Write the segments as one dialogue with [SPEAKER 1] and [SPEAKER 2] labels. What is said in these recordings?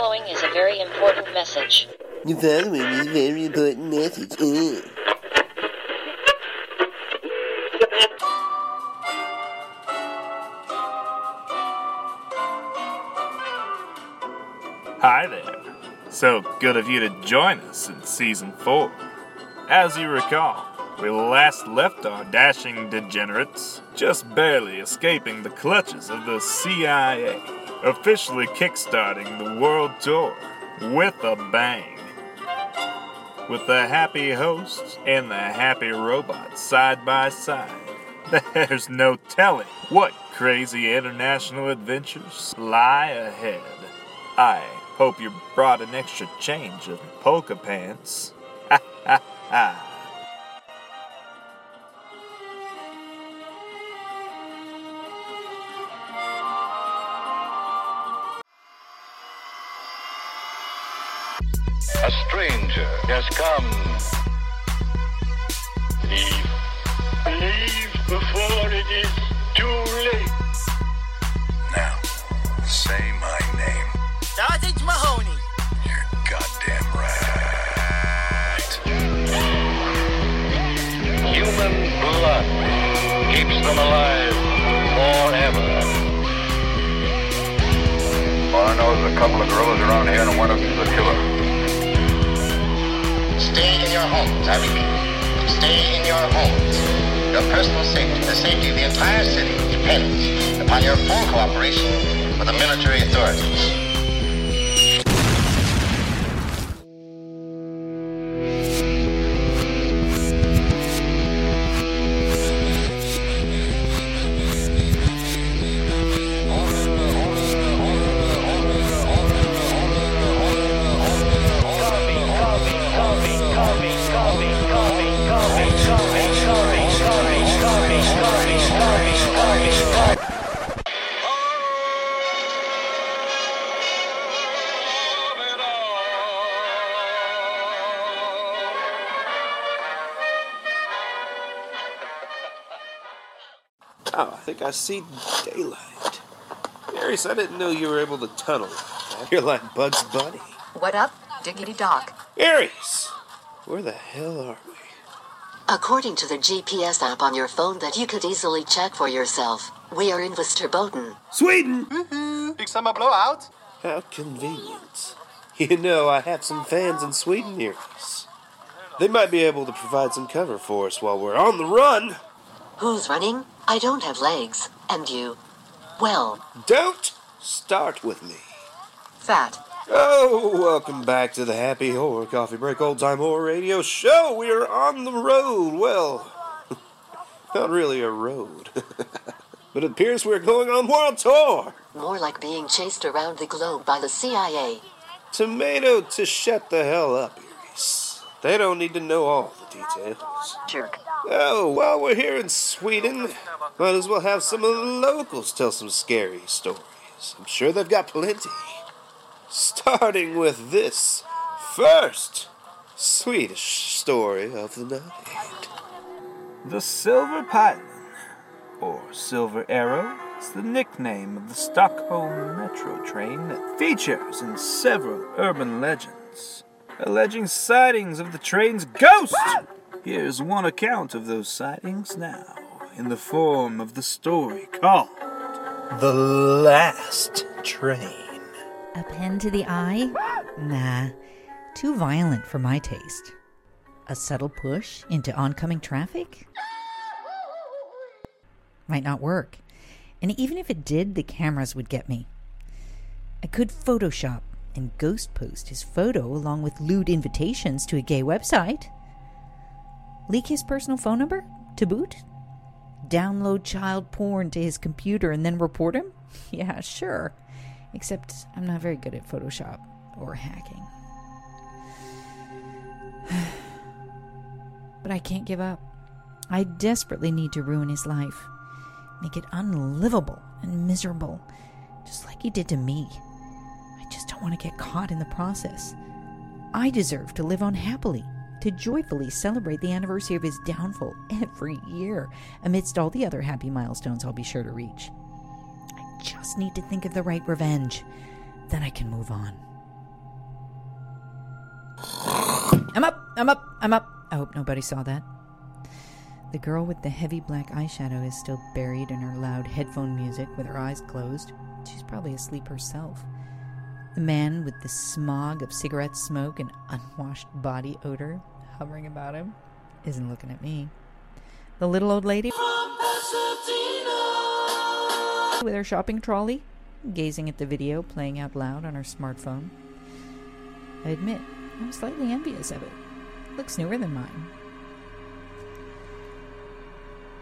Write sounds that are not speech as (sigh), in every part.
[SPEAKER 1] following is a very important message.
[SPEAKER 2] The following is a very important message.
[SPEAKER 3] Hi there. So good of you to join us in season four. As you recall, we last left our dashing degenerates just barely escaping the clutches of the CIA, officially kickstarting the world tour with a bang. With the happy host and the happy robot side by side, (laughs) there's no telling what crazy international adventures lie ahead. I hope you brought an extra change of polka pants. (laughs) Ha ha ha.
[SPEAKER 4] A stranger has come. Leave. Leave before it is too late. Now, say my name.
[SPEAKER 5] Sergeant Mahoney.
[SPEAKER 4] You're goddamn right. Human blood keeps them alive forever. All I know is a couple of gorillas around here and one of them's the killer.
[SPEAKER 6] Stay in your homes, I repeat. Stay in your homes. Your personal safety, the safety of the entire city, depends upon your full cooperation with the military authorities.
[SPEAKER 7] See daylight. Aries, I didn't know you were able to tunnel. (laughs) You're like Bugs Bunny.
[SPEAKER 8] What up, Diggity Doc?
[SPEAKER 7] Aries! Where the hell are we?
[SPEAKER 8] According to the GPS app on your phone that you could easily check for yourself, we are in Västerbotten.
[SPEAKER 7] Sweden! Woohoo!
[SPEAKER 5] Big summer blowout.
[SPEAKER 7] How convenient. You know, I have some fans in Sweden near us. They might be able to provide some cover for us while we're on the run.
[SPEAKER 8] Who's running? I don't have legs. And you? Well,
[SPEAKER 7] Don't start with me.
[SPEAKER 8] fat.
[SPEAKER 7] Oh, welcome back to the Happy Horror Coffee Break Old Time Horror Radio Show. We are on the road. Well, (laughs) not really a road. (laughs) but it appears we're going on world tour.
[SPEAKER 8] More like being chased around the globe by the CIA.
[SPEAKER 7] Tomato to shut the hell up, Iris. They don't need to know all the details.
[SPEAKER 8] Jerk.
[SPEAKER 7] Oh, while we're here in Sweden, might as well have some of the locals tell some scary stories. I'm sure they've got plenty. Starting with this first Swedish story of the night.
[SPEAKER 3] The Silverpilen, or Silver Arrow, is the nickname of the Stockholm Metro train that features in several urban legends, alleging sightings of the train's ghost. Here's one account of those sightings now, in the form of the story called The Last Train.
[SPEAKER 9] A pen to the eye? Nah, too violent for my taste. A subtle push into oncoming traffic? Might not work. And even if it did, the cameras would get me. I could Photoshop and ghost post his photo along with lewd invitations to a gay website. Leak his personal phone number to boot? Download child porn to his computer and then report him? (laughs) Yeah, sure. Except I'm not very good at Photoshop or hacking. (sighs) but I can't give up. I desperately need to ruin his life. Make it unlivable and miserable, just like he did to me. I just don't want to get caught in the process. I deserve to live on happily, to joyfully celebrate the anniversary of his downfall (laughs) every year, amidst all the other happy milestones I'll be sure to reach. I just need to think of the right revenge. Then I can move on. I'm up! I'm up! I'm up! I hope nobody saw that. The girl with the heavy black eyeshadow is still buried in her loud headphone music with her eyes closed. She's probably asleep herself. The man with the smog of cigarette smoke and unwashed body odor hovering about him isn't looking at me. The little old lady with her shopping trolley, gazing at the video playing out loud on her smartphone. I admit, I'm slightly envious of it. Looks newer than mine.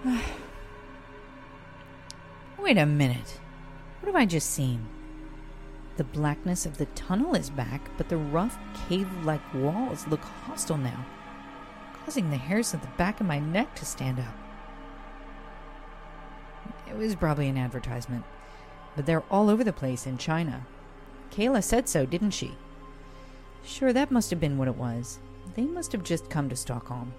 [SPEAKER 9] (sighs) Wait a minute. What have I just seen? The blackness of the tunnel is back, but the rough, cave like walls look hostile now, causing the hairs at the back of my neck to stand up. It was probably an advertisement, but they're all over the place in China. Kayla said so, didn't she? Sure, that must have been what it was. They must have just come to Stockholm.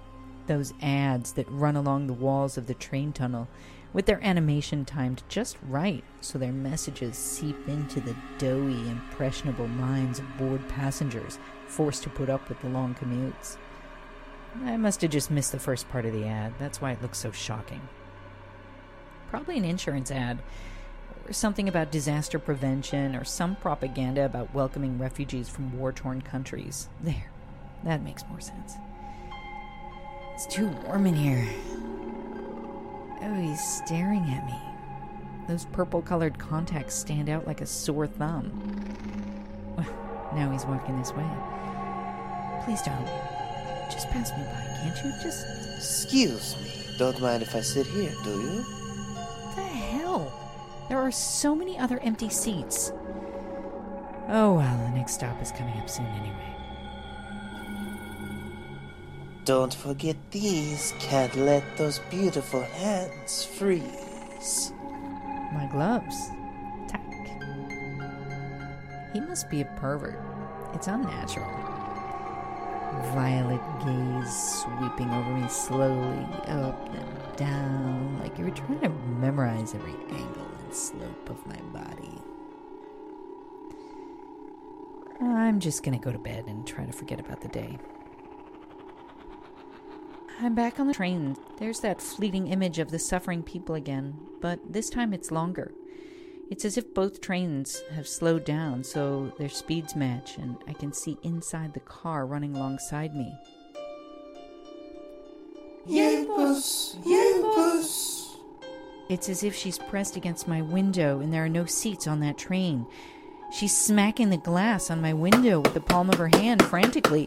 [SPEAKER 9] Those ads that run along the walls of the train tunnel, with their animation timed just right so their messages seep into the doughy, impressionable minds of bored passengers forced to put up with the long commutes. I must have just missed the first part of the ad. That's why it looks so shocking. Probably an insurance ad, or something about disaster prevention, or some propaganda about welcoming refugees from war torn countries. There. That makes more sense. It's too warm in here. He's staring at me. Those purple colored contacts stand out like a sore thumb. Well, (laughs) now he's walking this way. Please don't. Just pass me by, can't you? Just.
[SPEAKER 2] Excuse me. Don't mind if I sit here, do you?
[SPEAKER 9] What the hell? There are so many other empty seats. Oh well, the next stop is coming up soon anyway.
[SPEAKER 2] Don't forget these. Can't let those beautiful hands freeze.
[SPEAKER 9] My gloves. Tack. He must be a pervert. It's unnatural. Violet gaze sweeping over me slowly, up and down, like you were trying to memorize every angle and slope of my body. I'm just gonna go to bed and try to forget about the day. I'm back on the train. There's that fleeting image of the suffering people again, but this time it's longer. It's as if both trains have slowed down so their speeds match, and I can see inside the car running alongside me.
[SPEAKER 2] Yelpus! Yelpus!
[SPEAKER 9] It's as if she's pressed against my window and there are no seats on that train. She's smacking the glass on my window with the palm of her hand frantically.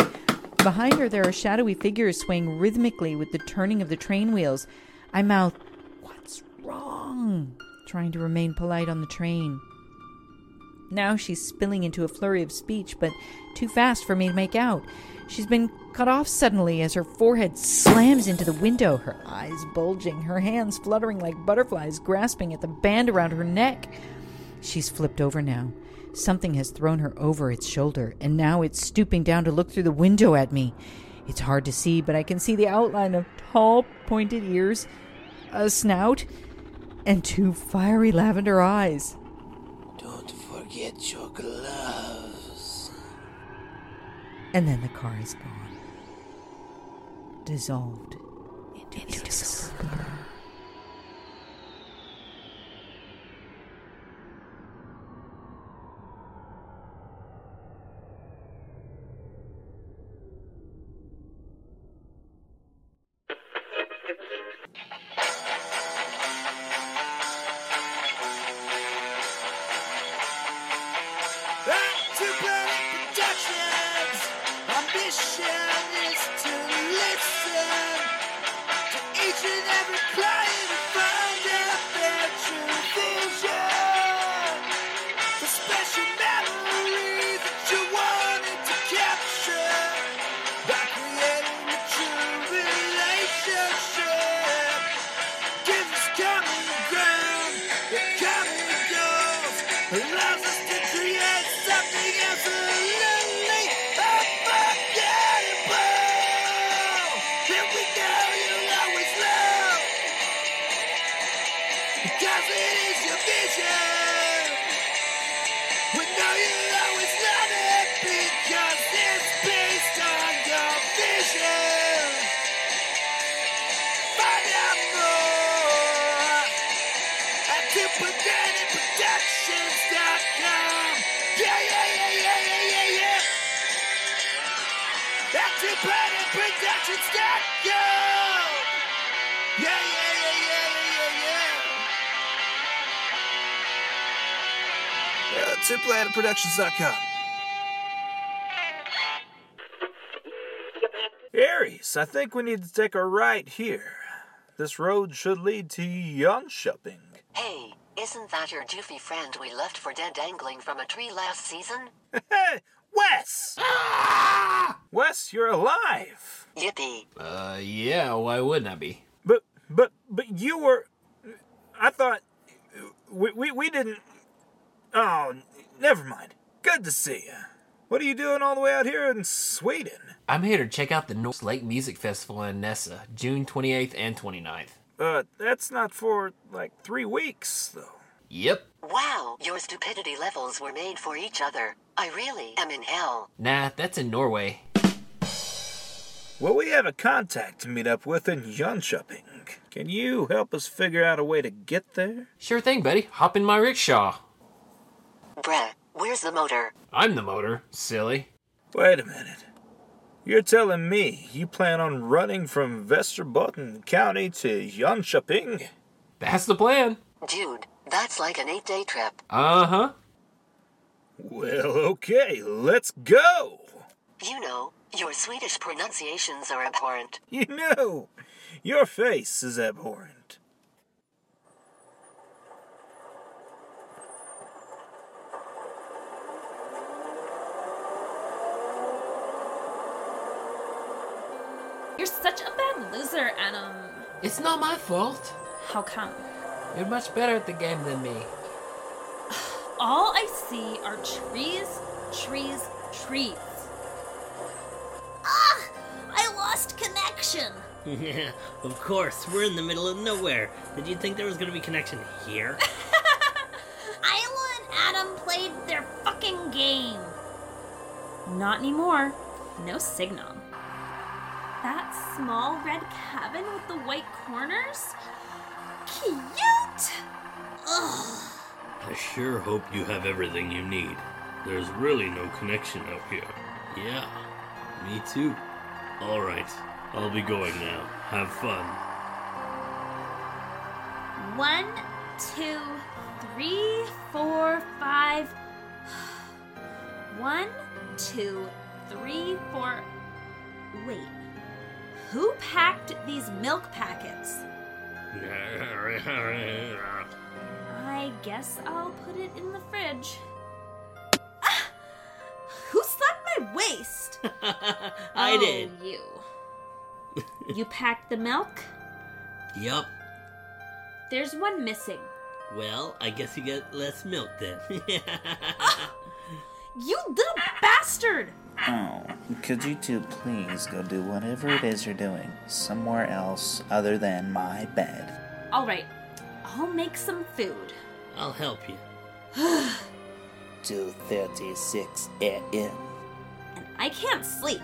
[SPEAKER 9] Behind her, there are shadowy figures swaying rhythmically with the turning of the train wheels. I mouth, What's wrong? trying to remain polite on the train. Now she's spilling into a flurry of speech, but too fast for me to make out. She's been cut off suddenly as her forehead slams into the window, her eyes bulging, her hands fluttering like butterflies grasping at the band around her neck. She's flipped over now. Something has thrown her over its shoulder, and now it's stooping down to look through the window at me. It's hard to see, but I can see the outline of tall, pointed ears, a snout, and two fiery lavender eyes.
[SPEAKER 2] Don't forget your gloves.
[SPEAKER 9] And then the car is gone, dissolved into, silver
[SPEAKER 10] Because
[SPEAKER 7] Uh, TwoPlanetProductions.com.
[SPEAKER 3] Aries, I think we need to take a right here. This road should lead to Jönköping.
[SPEAKER 8] Hey, isn't that your doofy friend we left for dead dangling from a tree last season?
[SPEAKER 3] Hey, Wes! Wes, you're alive.
[SPEAKER 8] Yippee.
[SPEAKER 10] Uh, yeah, why wouldn't I be?
[SPEAKER 3] But but but you were. I thought we we, we didn't. Oh, never mind. Good to see you. What are you doing all the way out here in Sweden?
[SPEAKER 10] I'm here to check out the North Lake Music Festival in Nessa, June 28th and 29th.
[SPEAKER 3] Uh, that's not for like three weeks though.
[SPEAKER 10] Yep.
[SPEAKER 8] Wow, your stupidity levels were made for each other. I really am in hell.
[SPEAKER 10] Nah, that's in Norway.
[SPEAKER 3] Well, we have a contact to meet up with in Jönköping. Can you help us figure out a way to get there?
[SPEAKER 10] Sure thing, buddy. Hop in my rickshaw.
[SPEAKER 8] Brett, where's the motor?
[SPEAKER 10] I'm the motor, silly.
[SPEAKER 3] Wait a minute. You're telling me you plan on running from Västerbotten County to Jönköping?
[SPEAKER 10] That's the plan.
[SPEAKER 8] Dude, that's like an eight day trip.
[SPEAKER 10] Uh huh.
[SPEAKER 3] Well, okay, let's go!
[SPEAKER 8] You know, your Swedish pronunciations are abhorrent.
[SPEAKER 3] You know, your face is abhorrent.
[SPEAKER 11] You're such a bad loser, Adam.
[SPEAKER 10] It's not my fault.
[SPEAKER 11] How come?
[SPEAKER 10] You're much better at the game than me. (sighs)
[SPEAKER 11] All I see are trees, trees, trees.
[SPEAKER 12] Ah! I lost connection.
[SPEAKER 13] Yeah, (laughs) of course. We're in the middle of nowhere. Did you think there was gonna be connection here? (laughs)
[SPEAKER 12] Isla and Adam played their fucking game.
[SPEAKER 11] Not anymore. No signal. That small red cabin with the white corners? Cute!
[SPEAKER 12] Ugh.
[SPEAKER 13] I sure hope you have everything you need. There's really no connection out here. Yeah, me too. Alright, I'll be going now. Have fun.
[SPEAKER 11] One, two, three, four, five. One, two, three, four. Wait. Who packed these milk packets? (laughs) I guess I'll put it in the fridge. Ah! Who slapped my waist? (laughs)
[SPEAKER 13] I
[SPEAKER 11] oh,
[SPEAKER 13] did.
[SPEAKER 11] You. you packed the milk?
[SPEAKER 13] Yup.
[SPEAKER 11] There's one missing.
[SPEAKER 13] Well, I guess you get less milk then. (laughs)
[SPEAKER 11] You little bastard!
[SPEAKER 2] Oh, could you two please go do whatever it is you're doing somewhere else other than my bed?
[SPEAKER 11] All right, I'll make some food.
[SPEAKER 13] I'll help you. (sighs)
[SPEAKER 2] 2:36 a.m.
[SPEAKER 11] And I can't sleep.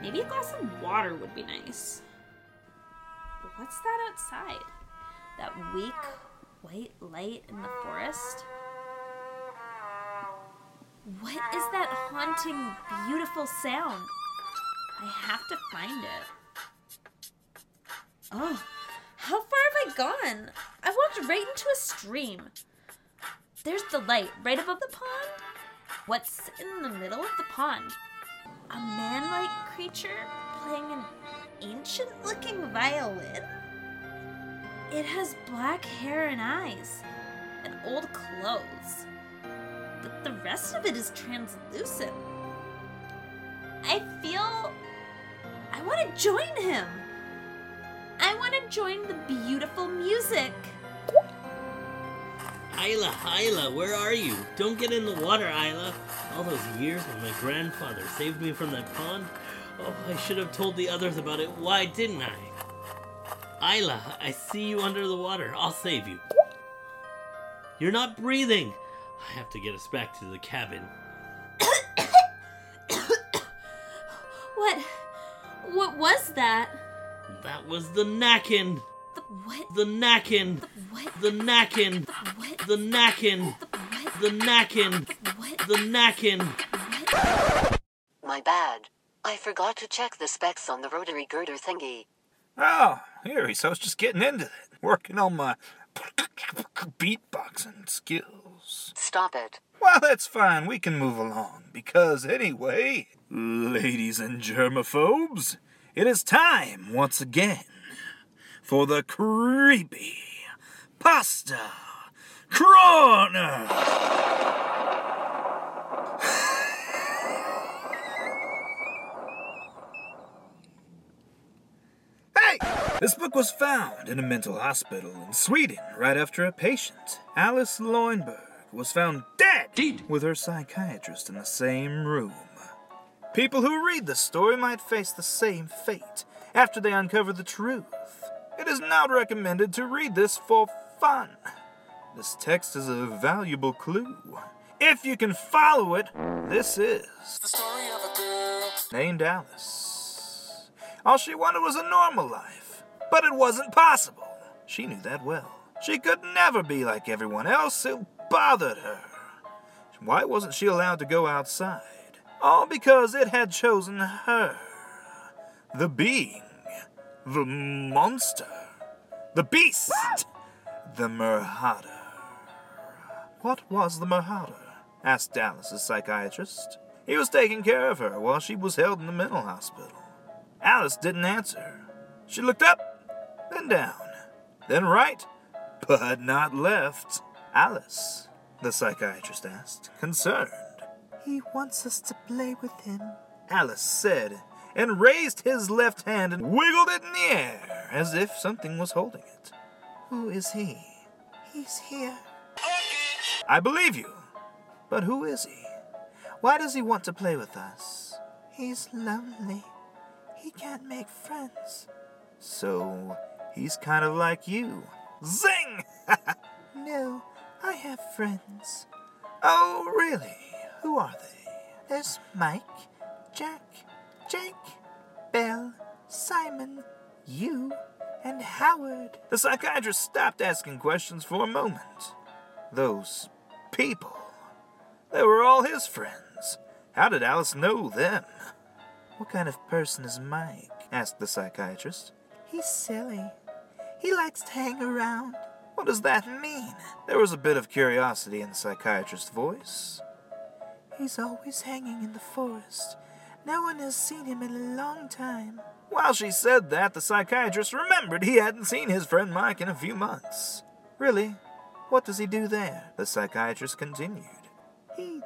[SPEAKER 11] Maybe a glass of water would be nice. What's that outside? That weak white light in the forest? What is that haunting, beautiful sound? I have to find it. Oh, how far have I gone? I walked right into a stream. There's the light right above the pond. What's in the middle of the pond? A man like creature playing an ancient looking violin? It has black hair and eyes, and old clothes but the rest of it is translucent. I feel. I want to join him. I want to join the beautiful music.
[SPEAKER 13] Isla, Isla, where are you? Don't get in the water, Isla. All those years when my grandfather saved me from that pond. Oh, I should have told the others about it. Why didn't I? Isla, I see you under the water. I'll save you. You're not breathing. I have to get us back to the cabin.
[SPEAKER 11] What? What was that?
[SPEAKER 13] That was the Nacken.
[SPEAKER 11] The what?
[SPEAKER 13] The Nacken.
[SPEAKER 11] The what?
[SPEAKER 13] The Nacken.
[SPEAKER 11] The what?
[SPEAKER 13] The Nacken.
[SPEAKER 11] The what?
[SPEAKER 13] The Nacken.
[SPEAKER 11] What?
[SPEAKER 13] The knackin.
[SPEAKER 8] My bad. I forgot to check the specs on the rotary girder thingy.
[SPEAKER 3] Oh, here he so I was just getting into it, working on my (coughs) beatboxing skills.
[SPEAKER 8] Stop it.
[SPEAKER 3] Well, that's fine. We can move along because anyway, ladies and germaphobes, it is time once again for the creepy pasta corner. Hey! This book was found in a mental hospital in Sweden right after a patient, Alice Loinberg, was found dead with her psychiatrist in the same room. People who read this story might face the same fate after they uncover the truth. It is not recommended to read this for fun. This text is a valuable clue. If you can follow it, this is
[SPEAKER 5] The story of a girl.
[SPEAKER 3] named Alice. All she wanted was a normal life, but it wasn't possible. She knew that well. She could never be like everyone else who bothered her. Why wasn't she allowed to go outside? All because it had chosen her. The being, the monster, the beast, the Murhada. What was the Murhada? asked Alice's psychiatrist. He was taking care of her while she was held in the mental hospital. Alice didn't answer. She looked up, then down, then right, but not left. Alice, the psychiatrist asked, concerned. He wants us to play with him, Alice said, and raised his left hand and wiggled it in the air as if something was holding it. Who is he? He's here. I believe you. But who is he? Why does he want to play with us? He's lonely. He can't make friends. So, he's kind of like you. Zing! (laughs) no, I have friends. Oh, really? Who are they? There's Mike, Jack, Jake, Belle, Simon, you, and Howard. The psychiatrist stopped asking questions for a moment. Those people. They were all his friends. How did Alice know them? What kind of person is Mike? asked the psychiatrist. He's silly. He likes to hang around. What does that mean? There was a bit of curiosity in the psychiatrist's voice. He's always hanging in the forest. No one has seen him in a long time. While she said that, the psychiatrist remembered he hadn't seen his friend Mike in a few months. Really? What does he do there? The psychiatrist continued. He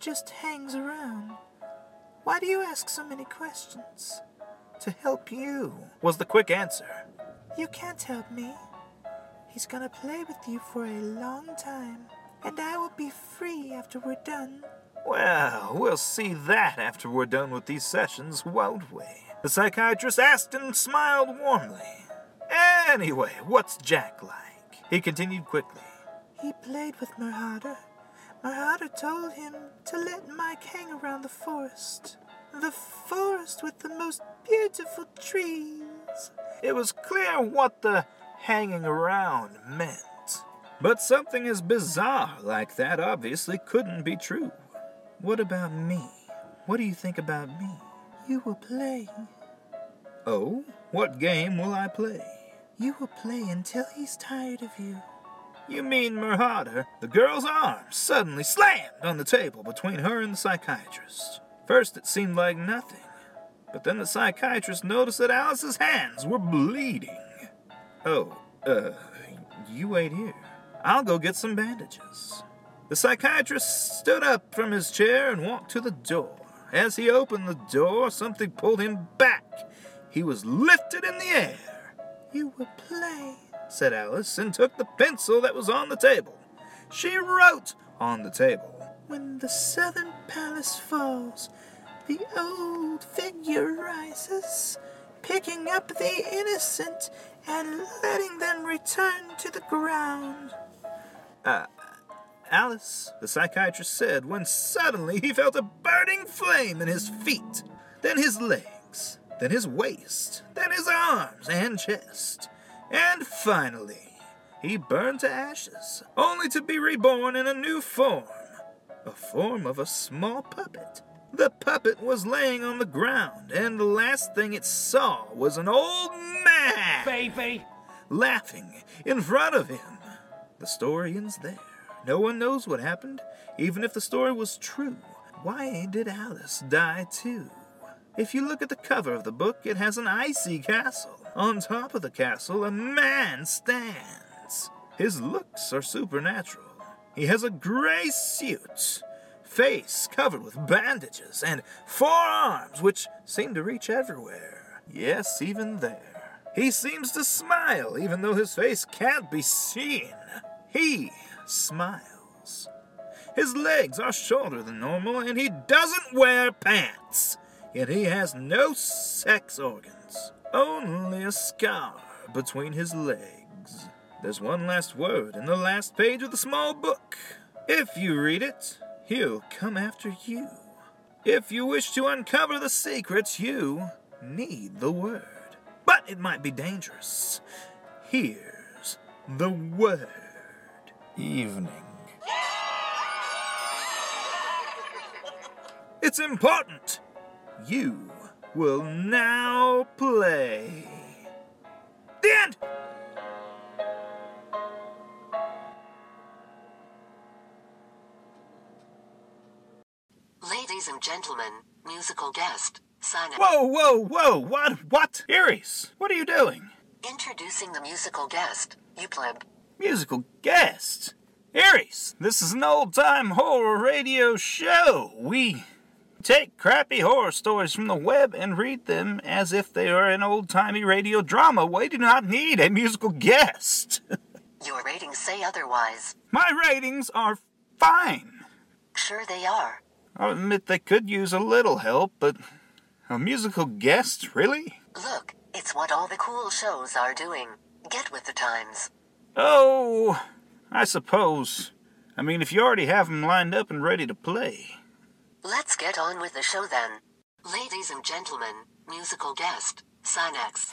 [SPEAKER 3] just hangs around. Why do you ask so many questions? To help you, was the quick answer. You can't help me. He's gonna play with you for a long time, and I will be free after we're done. Well, we'll see that after we're done with these sessions, won't we? The psychiatrist asked and smiled warmly. Anyway, what's Jack like? He continued quickly. He played with Murhada. Murhada told him to let Mike hang around the forest. The forest with the most beautiful trees. It was clear what the hanging around meant. But something as bizarre like that obviously couldn't be true. What about me? What do you think about me? You will play. Oh? What game will I play? You will play until he's tired of you. You mean Murhada? The girl's arm suddenly slammed on the table between her and the psychiatrist. First, it seemed like nothing, but then the psychiatrist noticed that Alice's hands were bleeding. Oh, uh, you wait here. I'll go get some bandages. The psychiatrist stood up from his chair and walked to the door. As he opened the door, something pulled him back. He was lifted in the air. You were playing, said Alice, and took the pencil that was on the table. She wrote on the table When the southern palace falls, the old figure rises, picking up the innocent and letting them return to the ground. Uh, Alice, the psychiatrist said, when suddenly he felt a burning flame in his feet, then his legs, then his waist, then his arms and chest, and finally he burned to ashes, only to be reborn in a new form a form of a small puppet. The puppet was laying on the ground, and the last thing it saw was an old man
[SPEAKER 13] Baby!
[SPEAKER 3] laughing in front of him. The story ends there. No one knows what happened, even if the story was true. Why did Alice die too? If you look at the cover of the book, it has an icy castle. On top of the castle, a man stands. His looks are supernatural. He has a gray suit, face covered with bandages, and forearms which seem to reach everywhere. Yes, even there. He seems to smile, even though his face can't be seen. He smiles. His legs are shorter than normal, and he doesn't wear pants. Yet he has no sex organs, only a scar between his legs. There's one last word in the last page of the small book. If you read it, he'll come after you. If you wish to uncover the secrets, you need the word. But it might be dangerous. Here's the word evening. (laughs) It's important. You will now play. The end!
[SPEAKER 8] Ladies and gentlemen, musical guest, sign up.
[SPEAKER 3] Whoa, whoa, whoa! What? What? Iris, what are you doing?
[SPEAKER 8] Introducing the musical guest, you pleb.
[SPEAKER 3] Musical guest? Iris, this is an old time horror radio show. We take crappy horror stories from the web and read them as if they are an old timey radio drama. We do not need a musical guest. (laughs)
[SPEAKER 8] Your ratings say otherwise.
[SPEAKER 3] My ratings are fine.
[SPEAKER 8] Sure they are.
[SPEAKER 3] I'll admit they could use a little help, but a musical guest, really?
[SPEAKER 8] Look, it's what all the cool shows are doing. Get with the times.
[SPEAKER 3] Oh, I suppose. I mean, if you already have them lined up and ready to play.
[SPEAKER 8] Let's get on with the show then. Ladies and gentlemen, musical guest, Synax.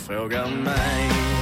[SPEAKER 14] Frågar mig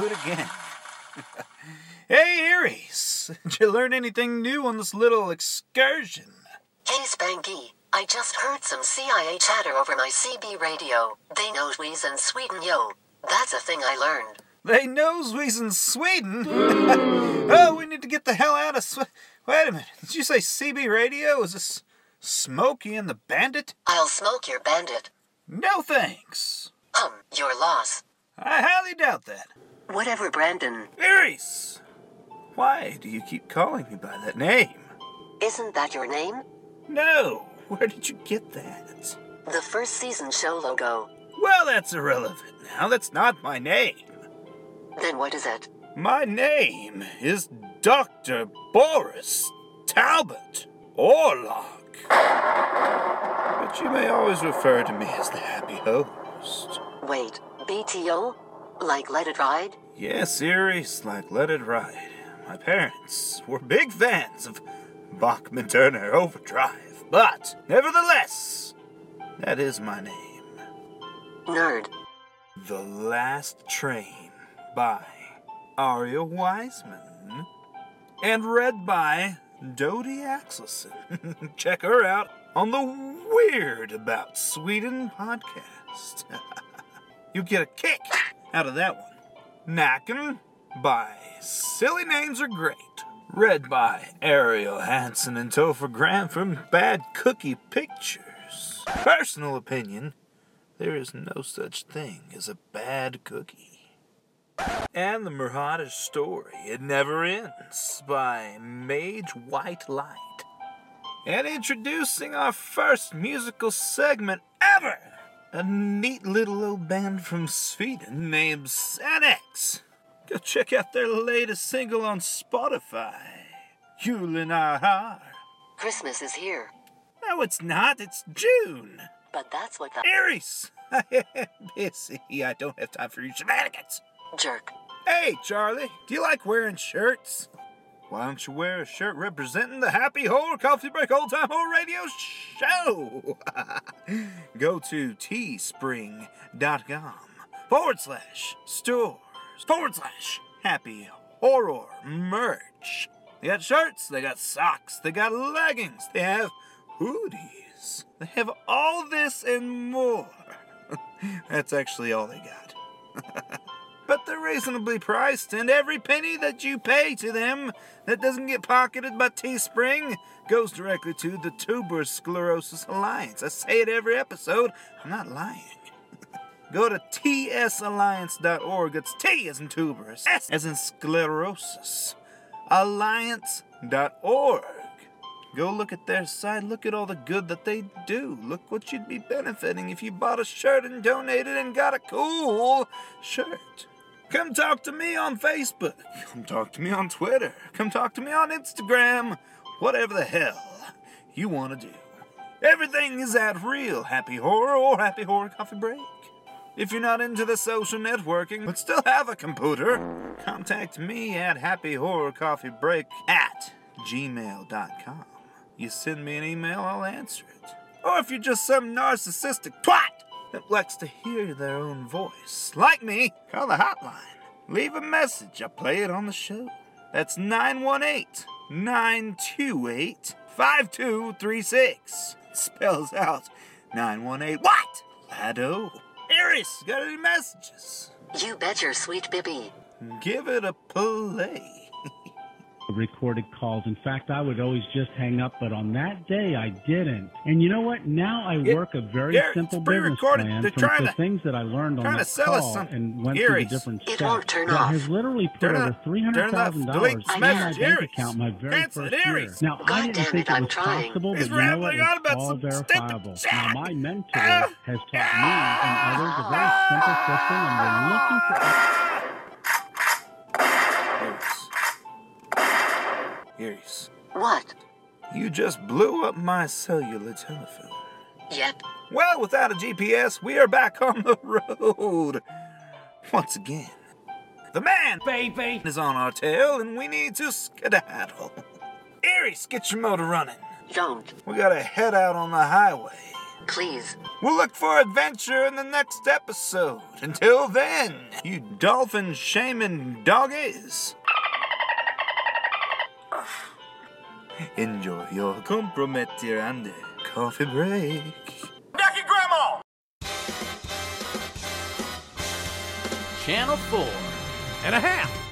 [SPEAKER 3] do it again. (laughs) hey, Iris, (laughs) did you learn anything new on this little excursion?
[SPEAKER 8] Hey Spanky, I just heard some CIA chatter over my CB radio. They know we's in Sweden, yo. That's a thing I learned.
[SPEAKER 3] They know we's in Sweden. (laughs) oh, we need to get the hell out of Sweden. Wait a minute. Did you say CB radio? Is this Smokey and the Bandit?
[SPEAKER 8] I'll smoke your bandit.
[SPEAKER 3] No thanks.
[SPEAKER 8] Hum, your loss.
[SPEAKER 3] I highly doubt that.
[SPEAKER 8] Whatever, Brandon.
[SPEAKER 3] Aries! Why do you keep calling me by that name?
[SPEAKER 8] Isn't that your name?
[SPEAKER 3] No. Where did you get that?
[SPEAKER 8] The first season show logo.
[SPEAKER 3] Well, that's irrelevant now. That's not my name.
[SPEAKER 8] Then what is it?
[SPEAKER 3] My name is Dr. Boris Talbot Orlok. But you may always refer to me as the happy host.
[SPEAKER 8] Wait, BTO? Like Let It Ride?
[SPEAKER 3] Yes, Iris, like Let It Ride. My parents were big fans of Bachman Turner Overdrive, but nevertheless, that is my name.
[SPEAKER 8] Nerd.
[SPEAKER 3] The Last Train by Aria Wiseman and read by Dodie Axelson. (laughs) Check her out on the Weird About Sweden podcast. (laughs) you get a kick out of that one. Nacken by Silly Names Are Great. Read by Ariel Hansen and Topher Graham from Bad Cookie Pictures. Personal opinion there is no such thing as a bad cookie. And the Murhada story, It Never Ends, by Mage White Light. And introducing our first musical segment ever! A neat little old band from Sweden named Sanex. Go check out their latest single on Spotify. Julen är.
[SPEAKER 8] Christmas is here.
[SPEAKER 3] No, it's not. It's June.
[SPEAKER 8] But that's what the.
[SPEAKER 3] Aries! (laughs) I am busy. I don't have time for your shenanigans.
[SPEAKER 8] Jerk.
[SPEAKER 3] Hey, Charlie, do you like wearing shirts? Why don't you wear a shirt representing the Happy Horror Coffee Break Old Time Horror Radio Show? (laughs) Go to teespring.com forward slash stores forward slash happy horror merch. They got shirts, they got socks, they got leggings, they have hoodies. They have all this and more. (laughs) That's actually all they got. (laughs) but they're reasonably priced, and every penny that you pay to them that doesn't get pocketed by Teespring goes directly to the Tuberous Sclerosis Alliance. I say it every episode, I'm not lying. (laughs) Go to tsalliance.org. It's T as in tuberous, S as in sclerosis. Alliance.org. Go look at their site. Look at all the good that they do. Look what you'd be benefiting if you bought a shirt and donated and got a cool shirt. Come talk to me on Facebook. Come talk to me on Twitter. Come talk to me on Instagram. Whatever the hell you want to do. Everything is at Real Happy Horror or Happy Horror Coffee Break. If you're not into the social networking but still have a computer, contact me at Happy Horror Coffee Break at gmail.com. You send me an email, I'll answer it. Or if you're just some narcissistic twat that likes to hear their own voice, like me, call the hotline. Leave a message, I'll play it on the show. That's 918 928 5236. Spells out 918 what? Lado. Iris, got any messages?
[SPEAKER 8] You bet your sweet Bibby.
[SPEAKER 3] Give it a play.
[SPEAKER 15] Recorded calls. In fact, I would always just hang up, but on that day I didn't. And you know what? Now I work a very
[SPEAKER 3] Garrett,
[SPEAKER 15] simple business
[SPEAKER 3] pre-recorded.
[SPEAKER 15] plan
[SPEAKER 3] They're
[SPEAKER 15] from
[SPEAKER 3] trying
[SPEAKER 15] the
[SPEAKER 3] to-
[SPEAKER 15] things that I learned on
[SPEAKER 3] trying
[SPEAKER 15] the
[SPEAKER 3] to sell us
[SPEAKER 15] call
[SPEAKER 3] some
[SPEAKER 15] and went through the
[SPEAKER 3] Aries.
[SPEAKER 15] different
[SPEAKER 8] It
[SPEAKER 15] steps.
[SPEAKER 8] won't turn
[SPEAKER 15] that
[SPEAKER 8] off.
[SPEAKER 15] has literally put
[SPEAKER 3] Turn
[SPEAKER 15] over
[SPEAKER 3] off.
[SPEAKER 15] three
[SPEAKER 3] Turn
[SPEAKER 15] hundred
[SPEAKER 3] it off.
[SPEAKER 15] thousand
[SPEAKER 3] Delete
[SPEAKER 15] dollars
[SPEAKER 3] this
[SPEAKER 15] in my bank
[SPEAKER 3] Aries.
[SPEAKER 15] account my very
[SPEAKER 3] Cancel
[SPEAKER 15] first
[SPEAKER 3] it,
[SPEAKER 15] year.
[SPEAKER 3] Aries.
[SPEAKER 15] Now
[SPEAKER 8] God
[SPEAKER 15] I didn't think
[SPEAKER 8] it,
[SPEAKER 15] it
[SPEAKER 8] I'm
[SPEAKER 15] was
[SPEAKER 8] trying.
[SPEAKER 15] possible,
[SPEAKER 3] He's
[SPEAKER 15] but you know what? It's all verifiable. Now my mentor
[SPEAKER 3] Ah.
[SPEAKER 15] has taught me and others a very simple system, and we're looking for. (laughs)
[SPEAKER 3] Aries,
[SPEAKER 8] What?
[SPEAKER 3] you just blew up my cellular telephone.
[SPEAKER 8] Yep.
[SPEAKER 3] Well, without a GPS, we are back (laughs) on the road. Once again. The man, baby, is on our tail, and we need to skedaddle. Aries, get your motor running.
[SPEAKER 8] Don't.
[SPEAKER 3] We gotta head out on the highway.
[SPEAKER 8] Please.
[SPEAKER 3] We'll look for adventure in the next episode. Until then, you dolphin shaming doggies. Enjoy your comprometterande coffee break.
[SPEAKER 16] Ducky Grandma!
[SPEAKER 10] Channel 4 and a half.